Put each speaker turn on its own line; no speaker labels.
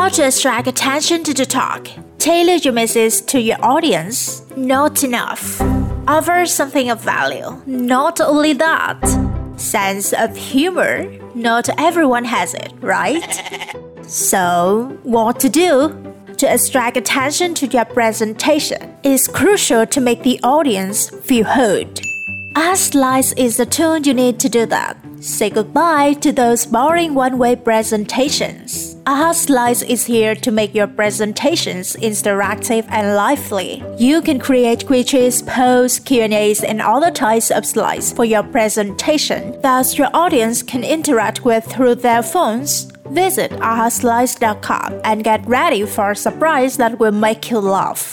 How to attract attention to the talk. Tailor your message to your audience. Not enough. Offer something of value. Not only that. Sense of humor. Not everyone has it, right? so, what to do? To attract attention to your presentation, it is crucial to make the audience feel heard. AhaSlides is the tool you need to do that. Say goodbye to those boring one-way presentations. AhaSlides is here to make your presentations interactive and lively. You can create quizzes, polls, Q&As, and other types of slides for your presentation that your audience can interact with through their phones. Visit ahaslides.com and get ready for a surprise that will make you laugh.